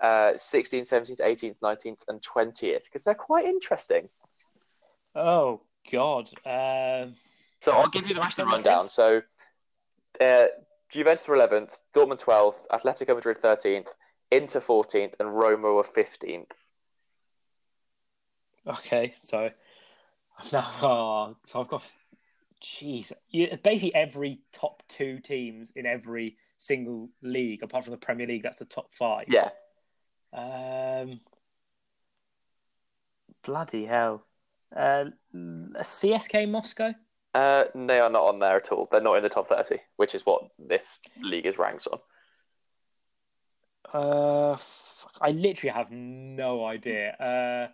uh, 16th, 17th, 18th, 19th, and 20th, because they're quite interesting. Oh, God. Um... So I'll give you the rest of the rundown. So uh, Juventus were 11th, Dortmund 12th, Atletico Madrid 13th, Inter 14th, and Roma were 15th. Okay, so [LAUGHS] now, oh, so I've got, jeez, basically every top two teams in every single league, apart from the Premier League, that's the top five. Yeah. Um, bloody hell. Uh, CSK Moscow. Uh, they are not on there at all. They're not in the top 30, which is what this league is ranked on. Uh, fuck, I literally have no idea. Uh,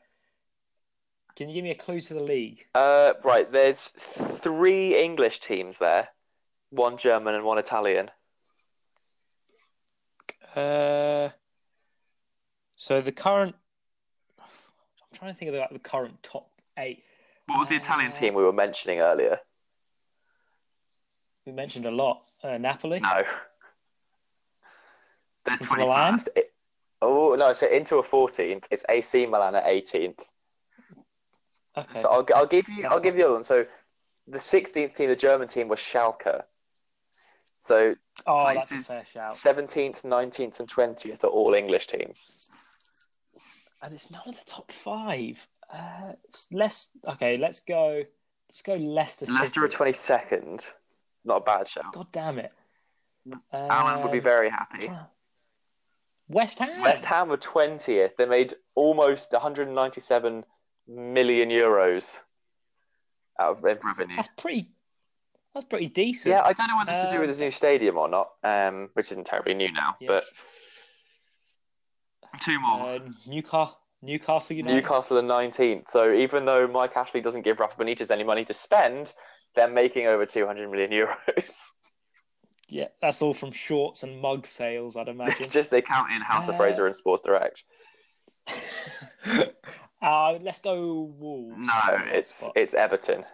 can you give me a clue to the league? Uh, right, there's three English teams there, one German and one Italian. Uh, so the current, I'm trying to think of the, like, the current top eight. What was the Italian team we were mentioning earlier? We mentioned a lot. Uh, Napoli. No. They're Inter 21st. Oh, no, so into a 14th. It's AC Milan at 18th. Okay. So I'll, I'll give you That's I'll give you the other one. So the 16th team, the German team, was Schalke. So oh, places. 17th, 19th, and 20th are all English teams. And it's none of the top five. Uh, less. Okay, let's go. Let's go Leicester Leicester are 22nd. Not a bad shout. God damn it. Alan would be very happy. West Ham. West Ham were 20th. They made almost 197 million euros out of revenue. That's pretty. That's pretty decent. Yeah, I don't know whether it's to do Uh, with this new stadium or not, um, which isn't terribly new now. Yeah. But two more. Uh, Newcastle. Newcastle United. Newcastle are 19th. So even though Mike Ashley doesn't give Rafa Benitez any money to spend, they're making over 200 million euros. [LAUGHS] Yeah, that's all from shorts and mug sales, I'd [LAUGHS] imagine. it's just they count in House of Uh, Fraser and Sports Direct. [LAUGHS] uh, let's go Wolves. No, it's Spot. it's Everton.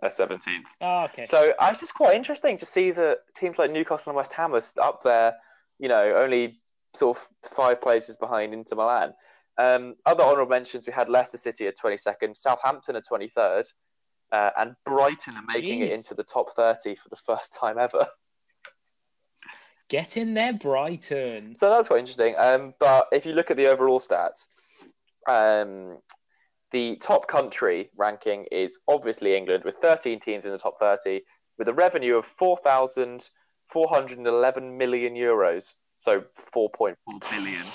They're 17th. Oh, okay. So uh, it's just quite interesting to see that teams like Newcastle and West Ham are up there, you know, only sort of five places behind Inter Milan. Um, other honourable mentions, we had Leicester City at 22nd, Southampton at 23rd, uh, and Brighton are making it into the top 30 for the first time ever. Get in there, Brighton. So that's quite interesting. Um, but if you look at the overall stats, um, the top country ranking is obviously England, with 13 teams in the top 30, with a revenue of 4,411 million euros. So 4.4 billion.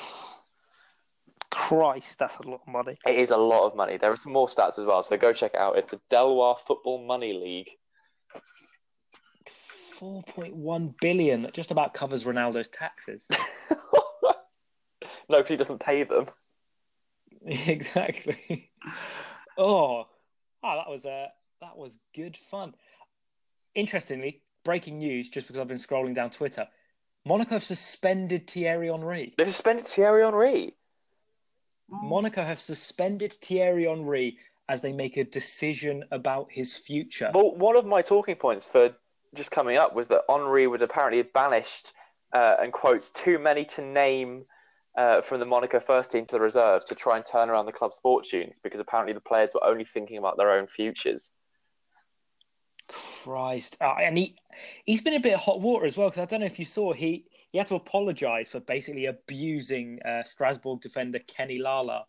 Christ, that's a lot of money. It is a lot of money. There are some more stats as well, so go check it out. It's the Deloitte Football Money League. 4.1 billion. That just about covers Ronaldo's taxes. [LAUGHS] no, because he doesn't pay them. [LAUGHS] exactly. Oh, ah, that was uh, that was good fun. Interestingly, breaking news. Just because I've been scrolling down Twitter, Monaco have suspended Thierry Henry. They've suspended Thierry Henry. Monaco have suspended Thierry Henry as they make a decision about his future. Well, one of my talking points for just coming up was that Henry was apparently banished uh, and quotes too many to name uh, from the Monaco first team to the reserves to try and turn around the club's fortunes because apparently the players were only thinking about their own futures. Christ, uh, and he he's been a bit of hot water as well because I don't know if you saw he he had to apologise for basically abusing uh, Strasbourg defender Kenny Lala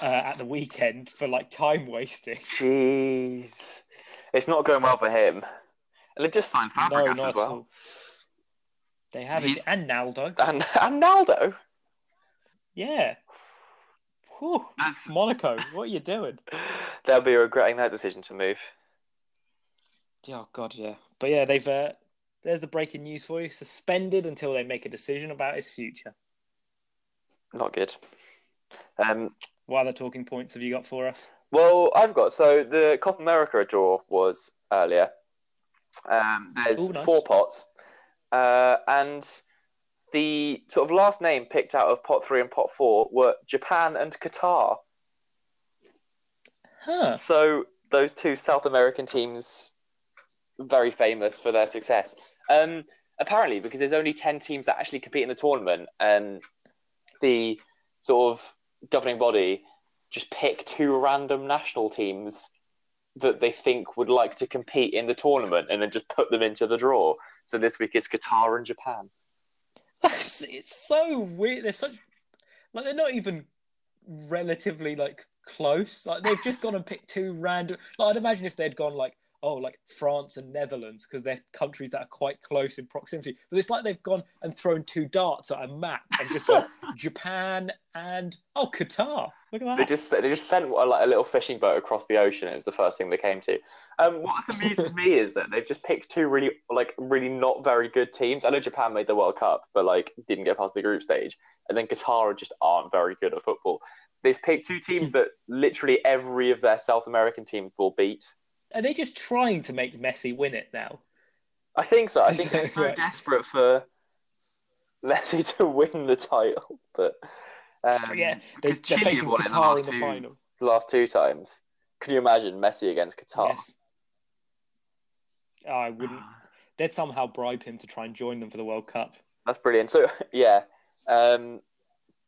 uh, at the weekend for like time wasting. [LAUGHS] Jeez, it's not going well for him. And they just signed no, Fabregas not as well. all. They have He's- it, and Naldo. And, and Naldo. Yeah. Whew. That's, Monaco, [LAUGHS] what are you doing? they'll be regretting that decision to move. Oh God, yeah. But yeah, they've. Uh, there's the breaking news for you. Suspended until they make a decision about his future. Not good. Um, What other talking points have you got for us? Well, I've got so the Copa America draw was earlier. Um, there's Ooh, nice. four pots, uh, and the sort of last name picked out of pot three and pot four were Japan and Qatar. Huh. So those two South American teams, very famous for their success. Um, apparently, because there's only ten teams that actually compete in the tournament, and the sort of governing body just pick two random national teams that they think would like to compete in the tournament, and then just put them into the draw. So this week it's Qatar and Japan. That's it's so weird. They're such like they're not even relatively like close. Like they've just gone and picked two random. Like I'd imagine if they'd gone like, oh, like France and Netherlands because they're countries that are quite close in proximity. But it's like they've gone and thrown two darts at a map and just gone [LAUGHS] Japan and oh Qatar. Look at that. They just they just sent a, like a little fishing boat across the ocean. It was the first thing they came to. Um, what amuses me is that they've just picked two really like really not very good teams. I know Japan made the World Cup, but like didn't get past the group stage, and then Qatar just aren't very good at football. They've picked two teams [LAUGHS] that literally every of their South American teams will beat are they just trying to make Messi win it now? I think so. I think [LAUGHS] they're so right. desperate for Messi [LAUGHS] to win the title, but um, yeah, they, are facing Qatar in the, in the two, final. The last two times, can you imagine Messi against Qatar? Yes. Oh, I wouldn't. They'd somehow bribe him to try and join them for the World Cup. That's brilliant. So [LAUGHS] yeah, um,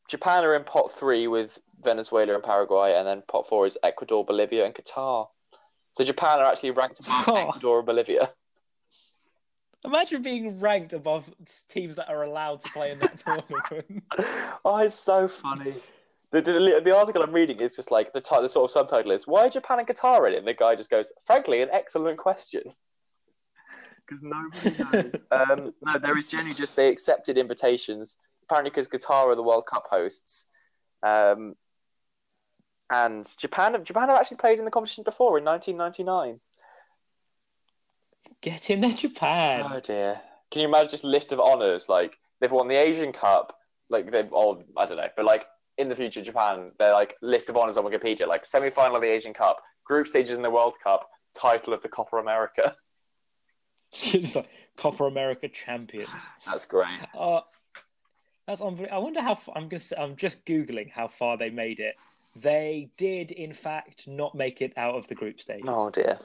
Japan are in pot three with Venezuela and Paraguay, and then pot four is Ecuador, Bolivia, and Qatar. So Japan are actually ranked above [LAUGHS] oh. Ecuador and Bolivia. Imagine being ranked above teams that are allowed to play in that [LAUGHS] tournament. [LAUGHS] oh, it's so funny. The, the, the, article I'm reading is just like the, t- the sort of subtitle is why Japan and Qatar in it? And the guy just goes, frankly, an excellent question. Because nobody knows. um, no, there is generally just they accepted invitations. Apparently, because Qatar are the World Cup hosts, um, and Japan Japan have actually played in the competition before in 1999. Get in there, Japan. Oh dear. Can you imagine just a list of honors? Like they've won the Asian Cup, like they've all I don't know, but like in the future, Japan, they're like list of honors on Wikipedia, like semi final of the Asian Cup, group stages in the World Cup, title of the Copa America. [LAUGHS] it's like Copa America champions. That's great. Uh, that's unbelievable. I wonder how. I'm just. I'm just googling how far they made it they did, in fact, not make it out of the group stage. Oh dear.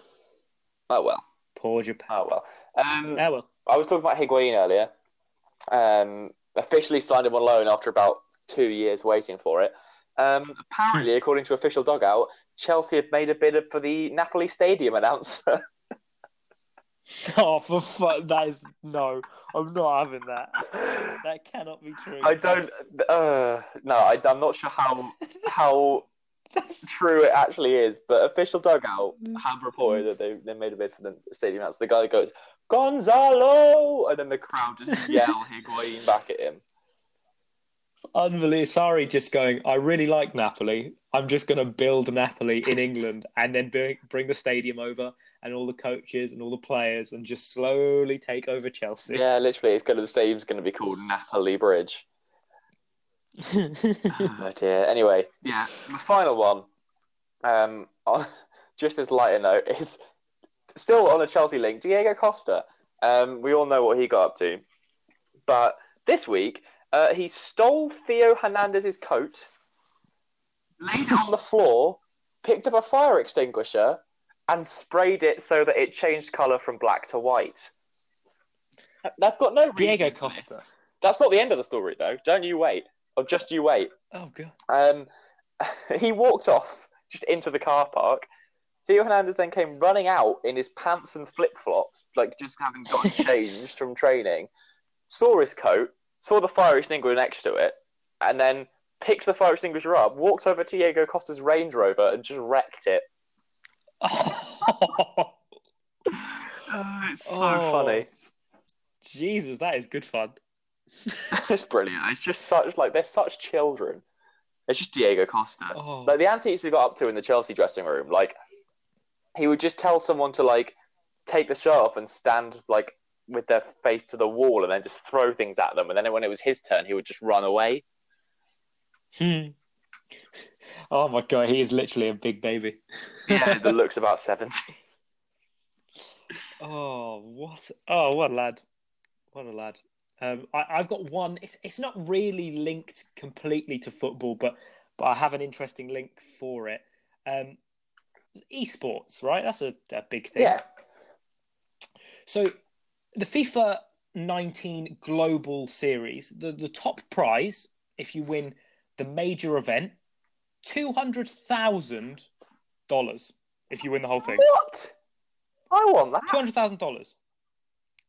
Oh well. Poor Japan. Oh well. Um, oh well. I was talking about Higuain earlier. Um, officially signed him on loan after about two years waiting for it. Um, apparently, according to official dugout, Chelsea had made a bid for the Napoli Stadium announcer. [LAUGHS] [LAUGHS] oh, for fun! That is no. I'm not having that. That cannot be true. I don't. Uh, no, I, am not sure how [LAUGHS] how true it actually is. But official dugout have reported that they, they made a bid for the stadium announcer. The guy that goes Gonzalo, and then the crowd just yell [LAUGHS] Higuain back at him. Unbelievable. Sorry, just going. I really like Napoli. I'm just going to build Napoli in England and then bring, bring the stadium over and all the coaches and all the players and just slowly take over Chelsea. Yeah, literally, it's going to the stadium's going to be called Napoli Bridge. [LAUGHS] oh dear. Anyway, yeah, the final one, um, on, [LAUGHS] just as light a note, is still on a Chelsea link. Diego Costa. Um, we all know what he got up to, but this week uh, he stole Theo Hernandez's coat, laid it on the floor, picked up a fire extinguisher, and sprayed it so that it changed colour from black to white. They've got no Diego Costa. That's not the end of the story, though. Don't you wait. Or just you wait. Oh god. Um, [LAUGHS] he walked off just into the car park. Theo Hernandez then came running out in his pants and flip flops, like just having got [LAUGHS] changed from training. Saw his coat, saw the fire extinguisher next to it, and then picked the fire extinguisher up, walked over to Diego Costa's Range Rover, and just wrecked it. oh, it's so oh. funny. Jesus, that is good fun. [LAUGHS] it's brilliant. It's just such like they're such children. It's just Diego Costa. Oh. Like the antics he got up to in the Chelsea dressing room, like he would just tell someone to like take the shirt off and stand like with their face to the wall and then just throw things at them. And then when it was his turn, he would just run away. Hmm. [LAUGHS] Oh my god, he is literally a big baby. yeah, that looks about seventy. [LAUGHS] Oh, what? Oh, what a lad! What a lad! Um, I, have got one. It's it's not really linked completely to football, but but I have an interesting link for it. Um, esports, right? That's a, a big thing. Yeah. So the FIFA 19 Global Series, the, the top prize, if you win the major event, $200,000 if you win the whole thing. What? I want that. $200,000.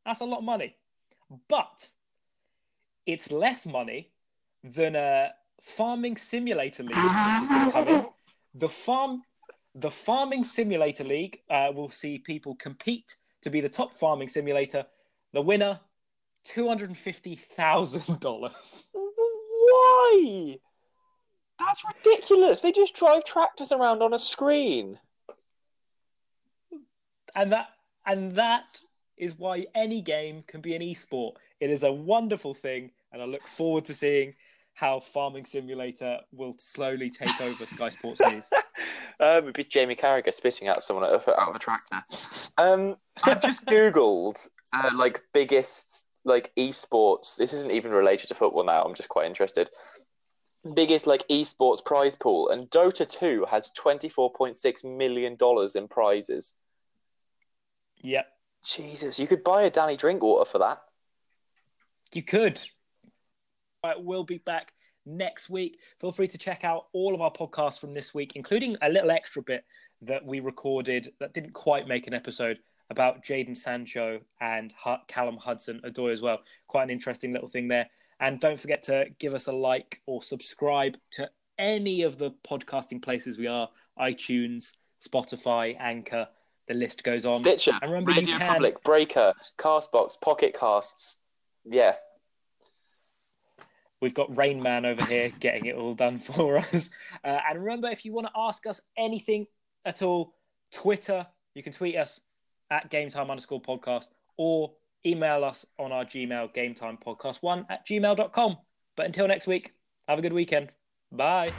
That's a lot of money. But it's less money than a farming simulator league, which is going to come in. The farm The Farming Simulator League uh, will see people compete to be the top farming simulator. The winner, $250,000. Why? That's ridiculous. They just drive tractors around on a screen. And that and that is why any game can be an esport. It is a wonderful thing, and I look forward to seeing how Farming Simulator will slowly take over Sky Sports News. [LAUGHS] um, it'd be Jamie Carragher spitting out someone out of, out of a tractor. Um, I've just [LAUGHS] googled uh, like biggest like esports. This isn't even related to football now. I'm just quite interested. Biggest like esports prize pool, and Dota 2 has 24.6 million dollars in prizes. Yep. Jesus, you could buy a Danny Drinkwater for that. You could. Right, we'll be back next week. Feel free to check out all of our podcasts from this week, including a little extra bit that we recorded that didn't quite make an episode about Jadon Sancho and Callum Hudson Odoi as well. Quite an interesting little thing there. And don't forget to give us a like or subscribe to any of the podcasting places we are iTunes, Spotify, Anchor. The list goes on. Stitcher, and remember, Radio you can... Public, Breaker, Castbox, Pocket Casts. Yeah, We've got Rain Man over here getting it all done [LAUGHS] for us. Uh, and remember, if you want to ask us anything at all, Twitter, you can tweet us at game time underscore podcast or email us on our Gmail, game time podcast one at gmail.com. But until next week, have a good weekend. Bye.